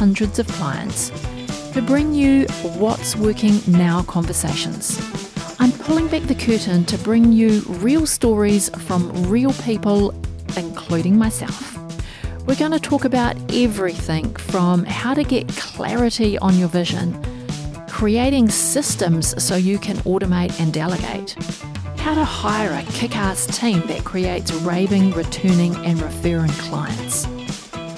hundreds of clients to bring you What's Working Now conversations. I'm pulling back the curtain to bring you real stories from real people, including myself. We're going to talk about everything from how to get clarity on your vision, creating systems so you can automate and delegate how to hire a kick ass team that creates raving, returning, and referring clients.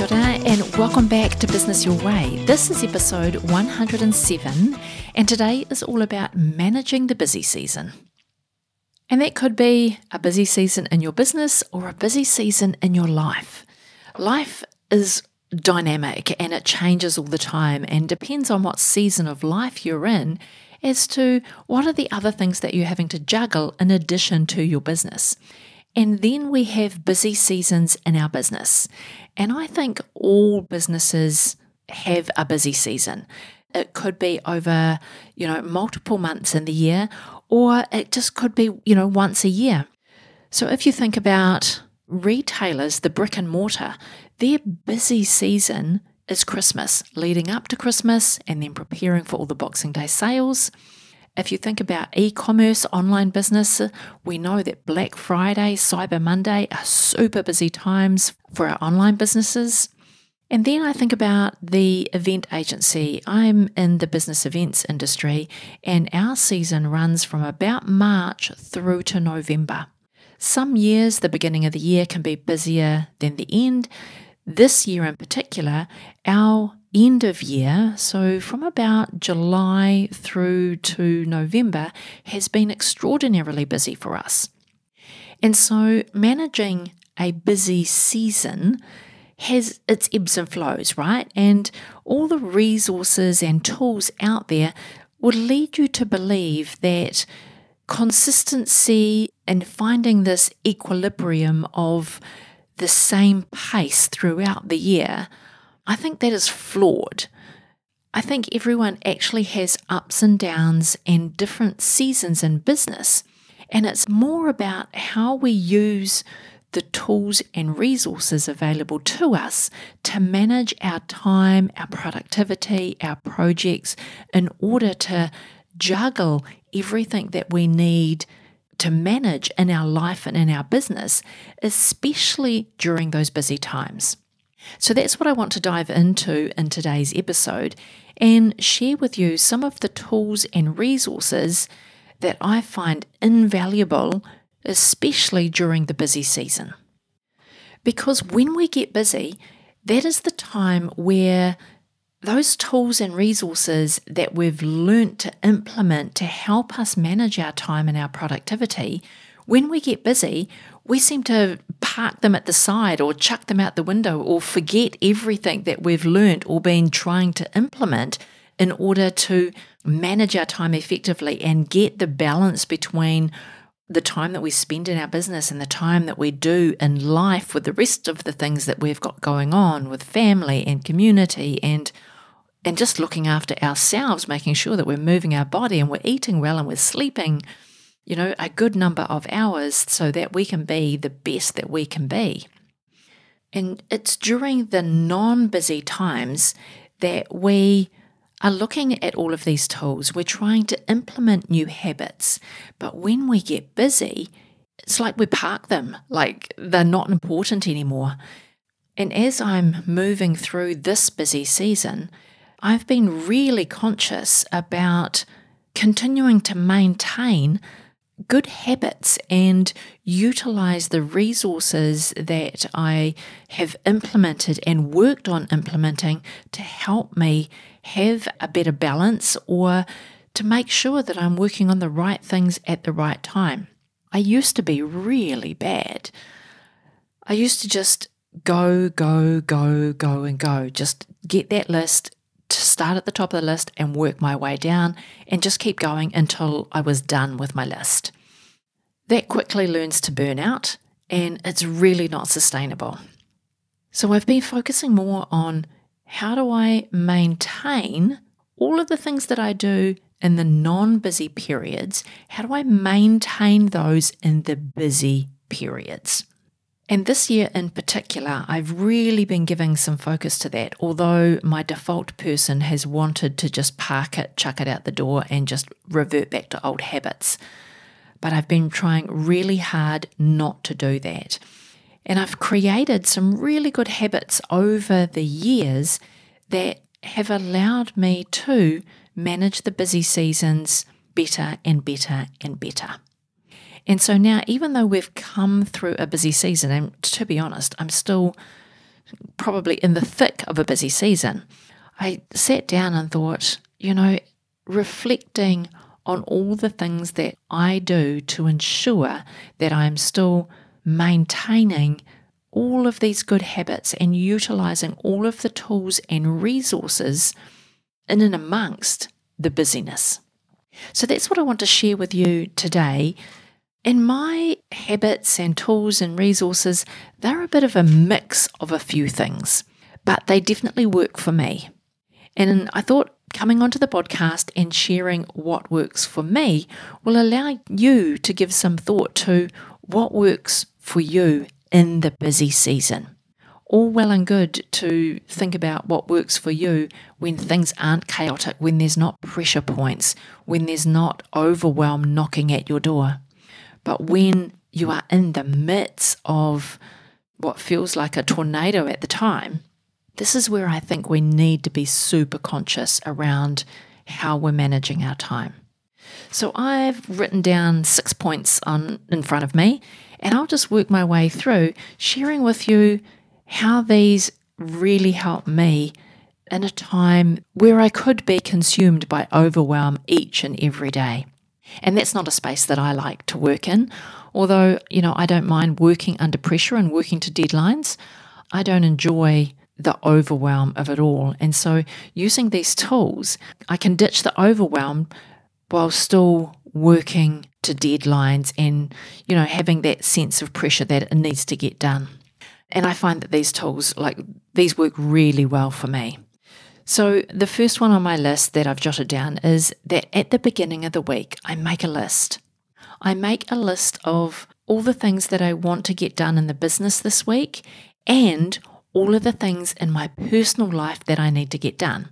Kia ora and welcome back to Business Your Way. This is episode 107, and today is all about managing the busy season. And that could be a busy season in your business or a busy season in your life. Life is dynamic and it changes all the time and depends on what season of life you're in as to what are the other things that you're having to juggle in addition to your business. And then we have busy seasons in our business. And I think all businesses have a busy season. It could be over, you know, multiple months in the year, or it just could be, you know, once a year. So if you think about retailers, the brick and mortar, their busy season is Christmas, leading up to Christmas and then preparing for all the Boxing Day sales. If you think about e commerce, online business, we know that Black Friday, Cyber Monday are super busy times for our online businesses. And then I think about the event agency. I'm in the business events industry, and our season runs from about March through to November. Some years, the beginning of the year can be busier than the end. This year in particular, our end of year, so from about July through to November, has been extraordinarily busy for us. And so managing a busy season has its ebbs and flows, right? And all the resources and tools out there would lead you to believe that consistency and finding this equilibrium of the same pace throughout the year I think that is flawed. I think everyone actually has ups and downs and different seasons in business. And it's more about how we use the tools and resources available to us to manage our time, our productivity, our projects in order to juggle everything that we need to manage in our life and in our business, especially during those busy times. So that's what I want to dive into in today's episode and share with you some of the tools and resources that I find invaluable, especially during the busy season. Because when we get busy, that is the time where those tools and resources that we've learnt to implement to help us manage our time and our productivity, when we get busy, we seem to park them at the side or chuck them out the window or forget everything that we've learned or been trying to implement in order to manage our time effectively and get the balance between the time that we spend in our business and the time that we do in life with the rest of the things that we've got going on with family and community and and just looking after ourselves making sure that we're moving our body and we're eating well and we're sleeping you know, a good number of hours so that we can be the best that we can be. And it's during the non busy times that we are looking at all of these tools. We're trying to implement new habits. But when we get busy, it's like we park them, like they're not important anymore. And as I'm moving through this busy season, I've been really conscious about continuing to maintain good habits and utilize the resources that I have implemented and worked on implementing to help me have a better balance or to make sure that I'm working on the right things at the right time. I used to be really bad. I used to just go, go, go, go, and go. Just get that list, start at the top of the list and work my way down and just keep going until I was done with my list. That quickly learns to burn out and it's really not sustainable. So I've been focusing more on how do I maintain all of the things that I do in the non busy periods? How do I maintain those in the busy periods? And this year in particular, I've really been giving some focus to that, although my default person has wanted to just park it, chuck it out the door, and just revert back to old habits. But I've been trying really hard not to do that. And I've created some really good habits over the years that have allowed me to manage the busy seasons better and better and better. And so now, even though we've come through a busy season, and to be honest, I'm still probably in the thick of a busy season, I sat down and thought, you know, reflecting on all the things that I do to ensure that I'm still maintaining all of these good habits and utilizing all of the tools and resources in and amongst the busyness. So that's what I want to share with you today in my habits and tools and resources, they're a bit of a mix of a few things, but they definitely work for me. And I thought coming onto the podcast and sharing what works for me will allow you to give some thought to what works for you in the busy season. All well and good to think about what works for you when things aren't chaotic, when there's not pressure points, when there's not overwhelm knocking at your door. But when you are in the midst of what feels like a tornado at the time, this is where I think we need to be super conscious around how we're managing our time. So I've written down six points on in front of me, and I'll just work my way through sharing with you how these really help me in a time where I could be consumed by overwhelm each and every day. And that's not a space that I like to work in. Although, you know, I don't mind working under pressure and working to deadlines, I don't enjoy the overwhelm of it all. And so, using these tools, I can ditch the overwhelm while still working to deadlines and, you know, having that sense of pressure that it needs to get done. And I find that these tools, like these, work really well for me. So, the first one on my list that I've jotted down is that at the beginning of the week, I make a list. I make a list of all the things that I want to get done in the business this week and all of the things in my personal life that I need to get done.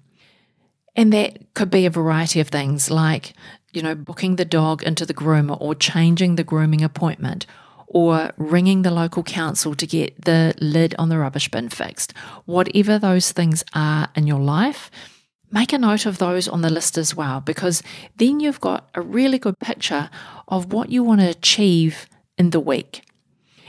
And that could be a variety of things like, you know, booking the dog into the groomer or changing the grooming appointment or ringing the local council to get the lid on the rubbish bin fixed. Whatever those things are in your life, make a note of those on the list as well, because then you've got a really good picture of what you want to achieve in the week.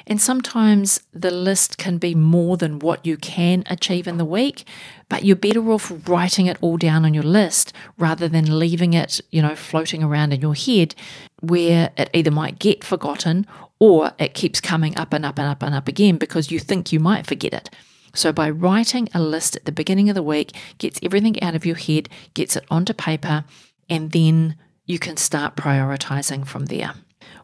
And sometimes the list can be more than what you can achieve in the week, but you're better off writing it all down on your list rather than leaving it, you know, floating around in your head where it either might get forgotten or it keeps coming up and up and up and up again because you think you might forget it. So, by writing a list at the beginning of the week, gets everything out of your head, gets it onto paper, and then you can start prioritizing from there.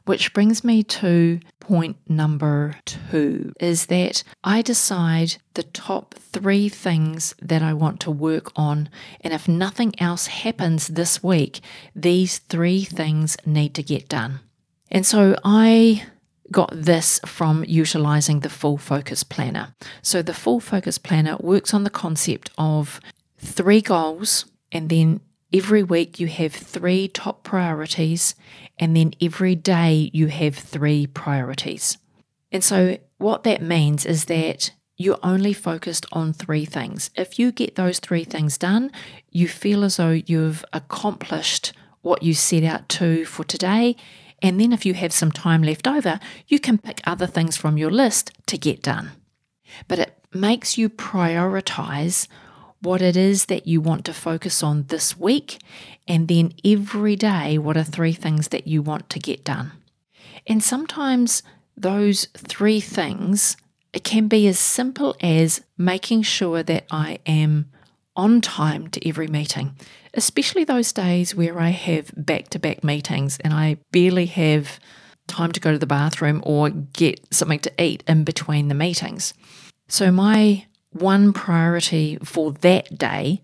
Which brings me to point number two is that I decide the top three things that I want to work on. And if nothing else happens this week, these three things need to get done. And so I got this from utilizing the full focus planner. So the full focus planner works on the concept of three goals and then every week you have three top priorities and then every day you have three priorities. And so what that means is that you're only focused on three things. If you get those three things done, you feel as though you've accomplished what you set out to for today. And then if you have some time left over, you can pick other things from your list to get done. But it makes you prioritize what it is that you want to focus on this week. And then every day, what are three things that you want to get done? And sometimes those three things it can be as simple as making sure that I am on time to every meeting, especially those days where I have back to back meetings and I barely have time to go to the bathroom or get something to eat in between the meetings. So, my one priority for that day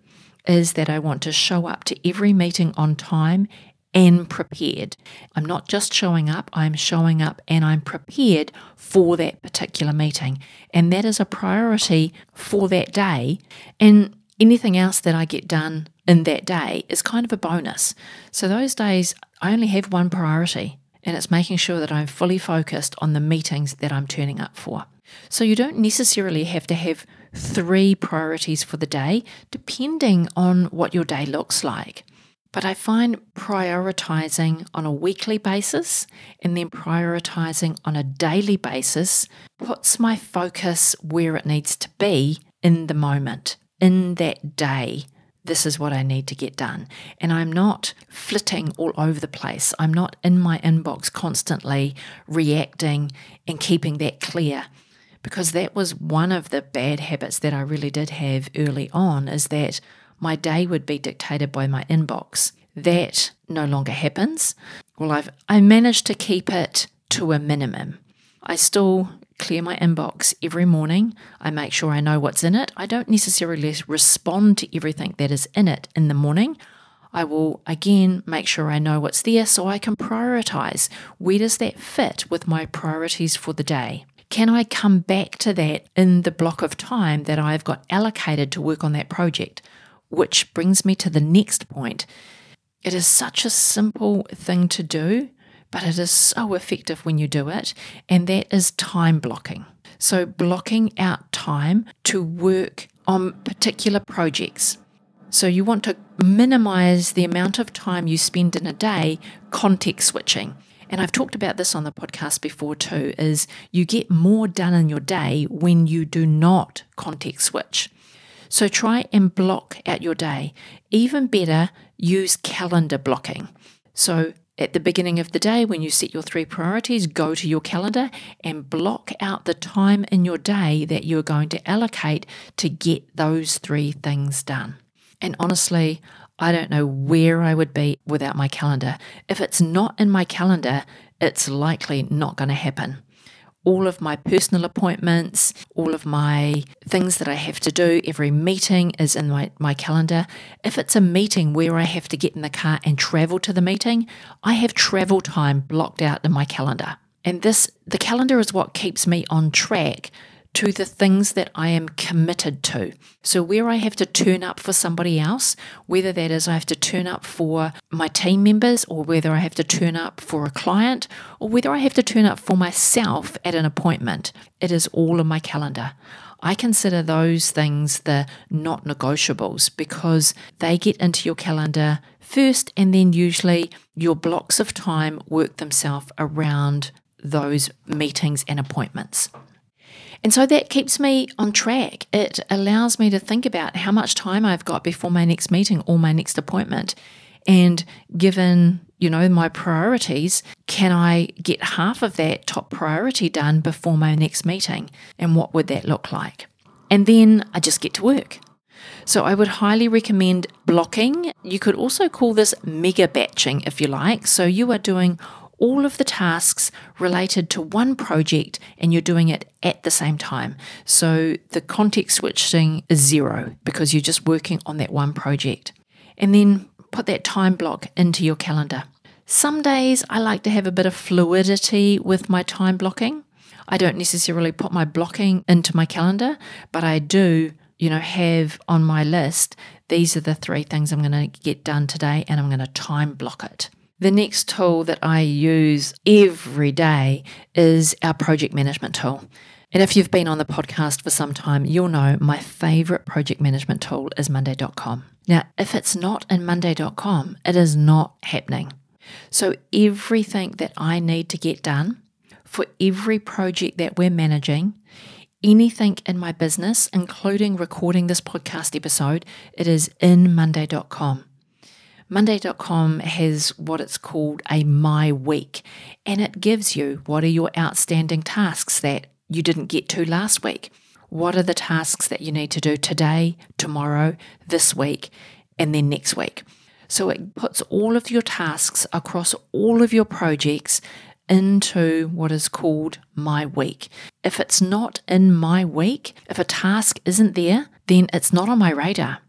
is that I want to show up to every meeting on time and prepared. I'm not just showing up, I'm showing up and I'm prepared for that particular meeting. And that is a priority for that day. And anything else that I get done in that day is kind of a bonus. So those days, I only have one priority, and it's making sure that I'm fully focused on the meetings that I'm turning up for. So you don't necessarily have to have three priorities for the day, depending on what your day looks like. But I find prioritizing on a weekly basis and then prioritizing on a daily basis puts my focus where it needs to be in the moment, in that day. This is what I need to get done. And I'm not flitting all over the place. I'm not in my inbox constantly reacting and keeping that clear because that was one of the bad habits that I really did have early on is that my day would be dictated by my inbox. That no longer happens. Well, I've I managed to keep it to a minimum. I still clear my inbox every morning. I make sure I know what's in it. I don't necessarily respond to everything that is in it in the morning. I will again make sure I know what's there so I can prioritize. Where does that fit with my priorities for the day? Can I come back to that in the block of time that I've got allocated to work on that project? Which brings me to the next point. It is such a simple thing to do, but it is so effective when you do it, and that is time blocking. So, blocking out time to work on particular projects. So, you want to minimize the amount of time you spend in a day context switching. And I've talked about this on the podcast before too is you get more done in your day when you do not context switch. So try and block out your day. Even better, use calendar blocking. So at the beginning of the day, when you set your three priorities, go to your calendar and block out the time in your day that you're going to allocate to get those three things done. And honestly, I don't know where I would be without my calendar. If it's not in my calendar, it's likely not going to happen all of my personal appointments, all of my things that I have to do. Every meeting is in my, my calendar. If it's a meeting where I have to get in the car and travel to the meeting, I have travel time blocked out in my calendar. And this, the calendar is what keeps me on track to the things that I am committed to. So, where I have to turn up for somebody else, whether that is I have to turn up for my team members, or whether I have to turn up for a client, or whether I have to turn up for myself at an appointment, it is all in my calendar. I consider those things the not negotiables because they get into your calendar first, and then usually your blocks of time work themselves around those meetings and appointments. And so that keeps me on track. It allows me to think about how much time I've got before my next meeting or my next appointment. And given, you know, my priorities, can I get half of that top priority done before my next meeting? And what would that look like? And then I just get to work. So I would highly recommend blocking. You could also call this mega batching if you like. So you are doing all of the tasks related to one project and you're doing it at the same time. So the context switching is zero because you're just working on that one project. And then put that time block into your calendar. Some days I like to have a bit of fluidity with my time blocking. I don't necessarily put my blocking into my calendar, but I do, you know, have on my list these are the three things I'm going to get done today and I'm going to time block it. The next tool that I use every day is our project management tool. And if you've been on the podcast for some time, you'll know my favorite project management tool is Monday.com. Now, if it's not in Monday.com, it is not happening. So, everything that I need to get done for every project that we're managing, anything in my business, including recording this podcast episode, it is in Monday.com. Monday.com has what it's called a My Week, and it gives you what are your outstanding tasks that you didn't get to last week. What are the tasks that you need to do today, tomorrow, this week, and then next week? So it puts all of your tasks across all of your projects into what is called my week. If it's not in my week, if a task isn't there, then it's not on my radar.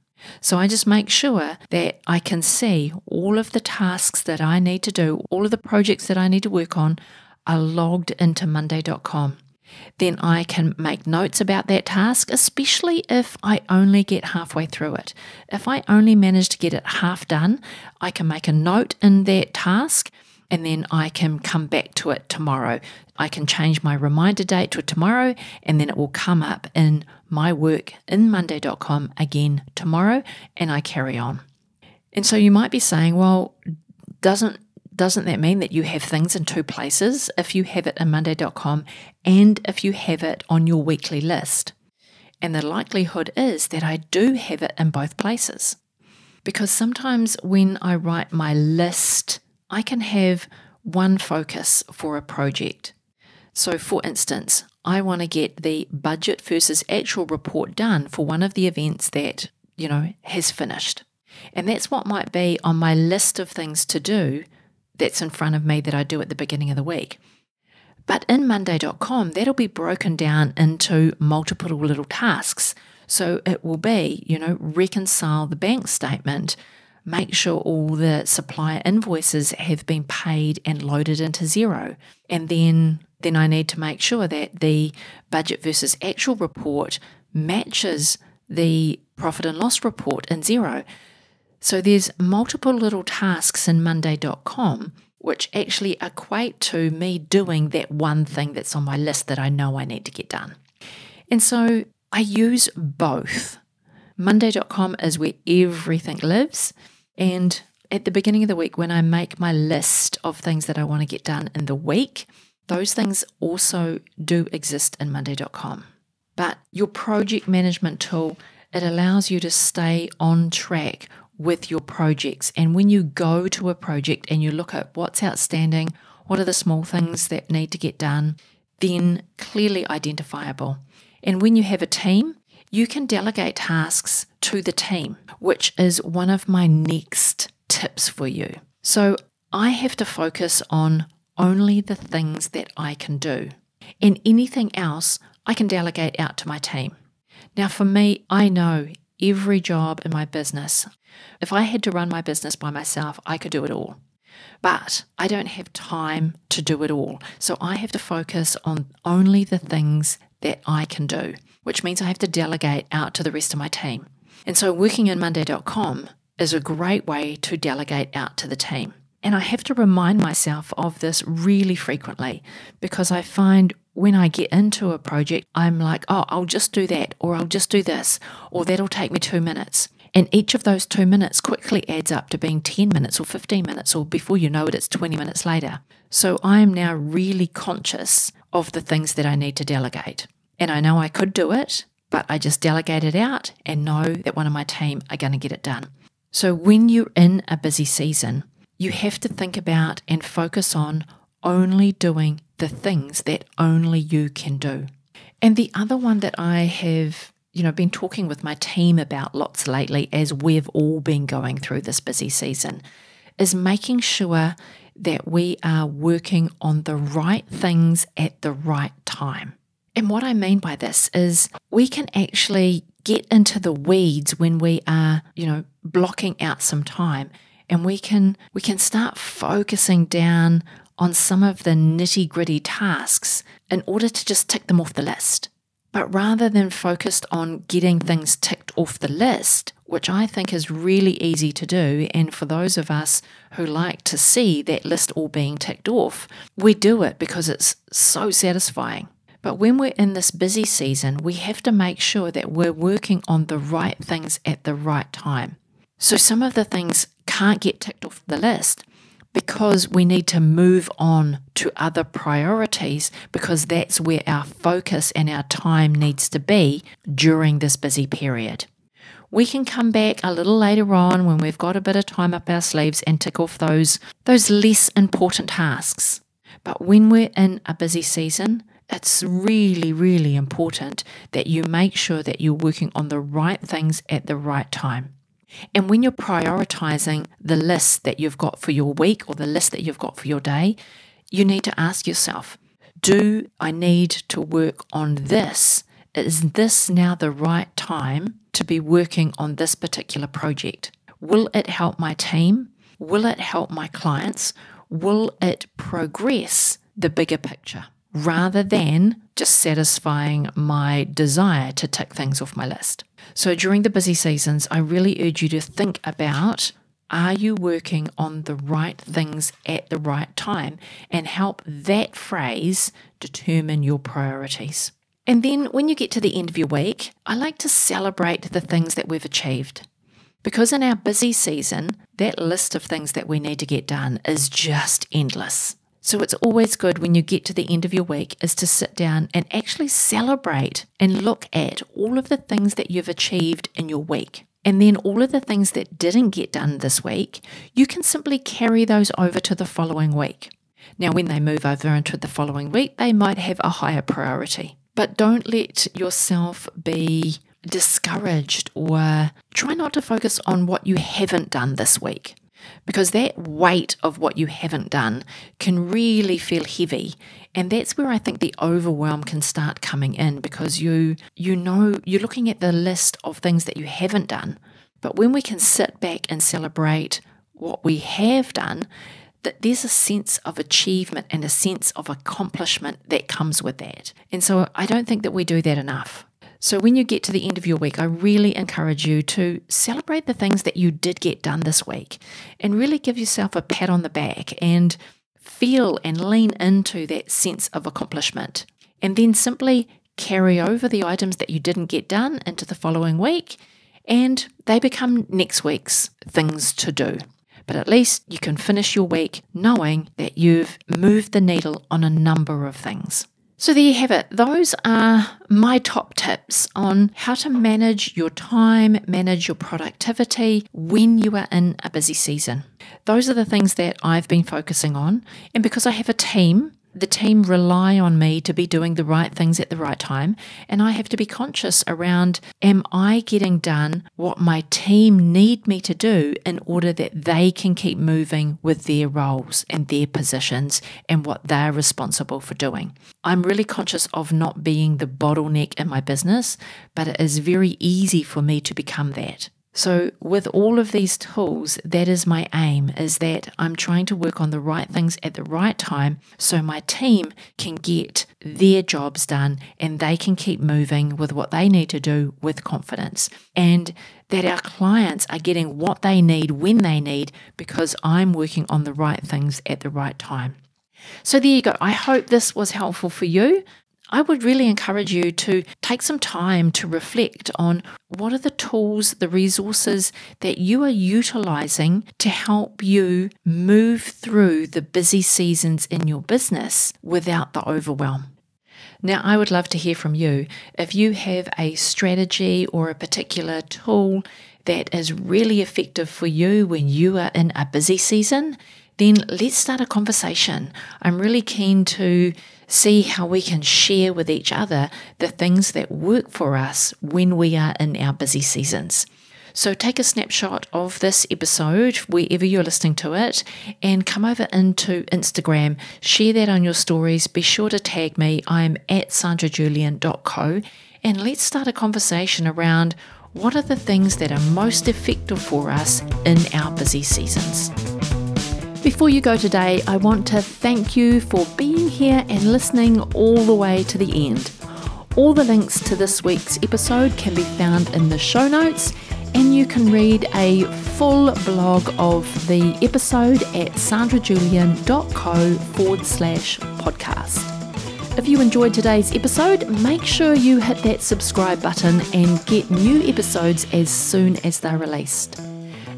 So I just make sure that I can see all of the tasks that I need to do, all of the projects that I need to work on are logged into Monday.com then I can make notes about that task, especially if I only get halfway through it. If I only manage to get it half done, I can make a note in that task and then I can come back to it tomorrow. I can change my reminder date to tomorrow and then it will come up in my work in Monday.com again tomorrow and I carry on. And so you might be saying, well, doesn't doesn't that mean that you have things in two places if you have it in Monday.com and if you have it on your weekly list? And the likelihood is that I do have it in both places. Because sometimes when I write my list, I can have one focus for a project. So, for instance, I want to get the budget versus actual report done for one of the events that, you know, has finished. And that's what might be on my list of things to do that's in front of me that I do at the beginning of the week. But in Monday.com, that'll be broken down into multiple little tasks. So it will be, you know, reconcile the bank statement, make sure all the supplier invoices have been paid and loaded into Xero. And then then I need to make sure that the budget versus actual report matches the profit and loss report in Xero. So there's multiple little tasks in Monday.com which actually equate to me doing that one thing that's on my list that I know I need to get done. And so I use both. Monday.com is where everything lives. And at the beginning of the week, when I make my list of things that I want to get done in the week, those things also do exist in Monday.com. But your project management tool, it allows you to stay on track with your projects. And when you go to a project and you look at what's outstanding, what are the small things that need to get done, then clearly identifiable. And when you have a team, you can delegate tasks to the team, which is one of my next tips for you. So I have to focus on only the things that I can do, and anything else I can delegate out to my team. Now, for me, I know every job in my business. If I had to run my business by myself, I could do it all. But I don't have time to do it all. So I have to focus on only the things that I can do, which means I have to delegate out to the rest of my team. And so working in Monday.com is a great way to delegate out to the team. And I have to remind myself of this really frequently because I find when I get into a project, I'm like, oh, I'll just do that, or I'll just do this, or that'll take me two minutes. And each of those two minutes quickly adds up to being 10 minutes or 15 minutes, or before you know it, it's 20 minutes later. So I am now really conscious of the things that I need to delegate. And I know I could do it, but I just delegate it out and know that one of my team are going to get it done. So when you're in a busy season, you have to think about and focus on only doing the things that only you can do. And the other one that I have, you know, been talking with my team about lots lately as we've all been going through this busy season is making sure that we are working on the right things at the right time. And what I mean by this is we can actually get into the weeds when we are, you know, blocking out some time and we can we can start focusing down on some of the nitty gritty tasks in order to just tick them off the list. But rather than focused on getting things ticked off the list, which I think is really easy to do, and for those of us who like to see that list all being ticked off, we do it because it's so satisfying. But when we're in this busy season, we have to make sure that we're working on the right things at the right time. So some of the things can't get ticked off the list because we need to move on to other priorities because that's where our focus and our time needs to be during this busy period. We can come back a little later on when we've got a bit of time up our sleeves and tick off those those less important tasks. But when we're in a busy season, it's really, really important that you make sure that you're working on the right things at the right time. And when you're prioritizing the list that you've got for your week or the list that you've got for your day, you need to ask yourself Do I need to work on this? Is this now the right time to be working on this particular project? Will it help my team? Will it help my clients? Will it progress the bigger picture rather than just satisfying my desire to tick things off my list? So during the busy seasons, I really urge you to think about are you working on the right things at the right time and help that phrase determine your priorities. And then when you get to the end of your week, I like to celebrate the things that we've achieved. Because in our busy season, that list of things that we need to get done is just endless. So it's always good when you get to the end of your week is to sit down and actually celebrate and look at all of the things that you've achieved in your week. And then all of the things that didn't get done this week, you can simply carry those over to the following week. Now, when they move over into the following week, they might have a higher priority. But don't let yourself be discouraged or try not to focus on what you haven't done this week because that weight of what you haven't done can really feel heavy. And that's where i think the overwhelm can start coming in because you you know you're looking at the list of things that you haven't done. But when we can sit back and celebrate what we have done that there's a sense of achievement and a sense of accomplishment that comes with that and so i don't think that we do that enough so, when you get to the end of your week, I really encourage you to celebrate the things that you did get done this week and really give yourself a pat on the back and feel and lean into that sense of accomplishment. And then simply carry over the items that you didn't get done into the following week and they become next week's things to do. But at least you can finish your week knowing that you've moved the needle on a number of things. So, there you have it. Those are my top tips on how to manage your time, manage your productivity when you are in a busy season. Those are the things that I've been focusing on. And because I have a team the team rely on me to be doing the right things at the right time. And I have to be conscious around am I getting done what my team need me to do in order that they can keep moving with their roles and their positions and what they're responsible for doing. I'm really conscious of not being the bottleneck in my business, but it is very easy for me to become that. So with all of these tools, that is my aim is that I'm trying to work on the right things at the right time so my team can get their jobs done and they can keep moving with what they need to do with confidence. And that our clients are getting what they need when they need because I'm working on the right things at the right time. So there you go. I hope this was helpful for you. I would really encourage you to take some time to reflect on what are the tools, the resources that you are utilizing to help you move through the busy seasons in your business without the overwhelm. Now, I would love to hear from you. If you have a strategy or a particular tool that is really effective for you when you are in a busy season, then let's start a conversation. I'm really keen to see how we can share with each other the things that work for us when we are in our busy seasons. So take a snapshot of this episode wherever you're listening to it and come over into Instagram, share that on your stories. Be sure to tag me. I'm at sandrajulian.co and let's start a conversation around what are the things that are most effective for us in our busy seasons. Before you go today, I want to thank you for being here and listening all the way to the end. All the links to this week's episode can be found in the show notes, and you can read a full blog of the episode at sandrajulian.co forward slash podcast. If you enjoyed today's episode, make sure you hit that subscribe button and get new episodes as soon as they're released.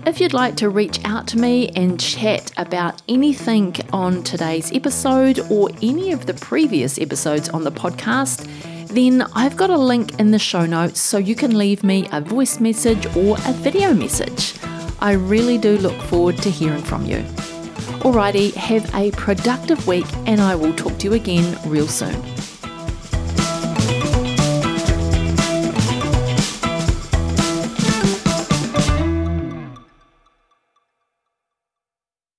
If you'd like to reach out to me and chat about anything on today's episode or any of the previous episodes on the podcast, then I've got a link in the show notes so you can leave me a voice message or a video message. I really do look forward to hearing from you. Alrighty, have a productive week and I will talk to you again real soon.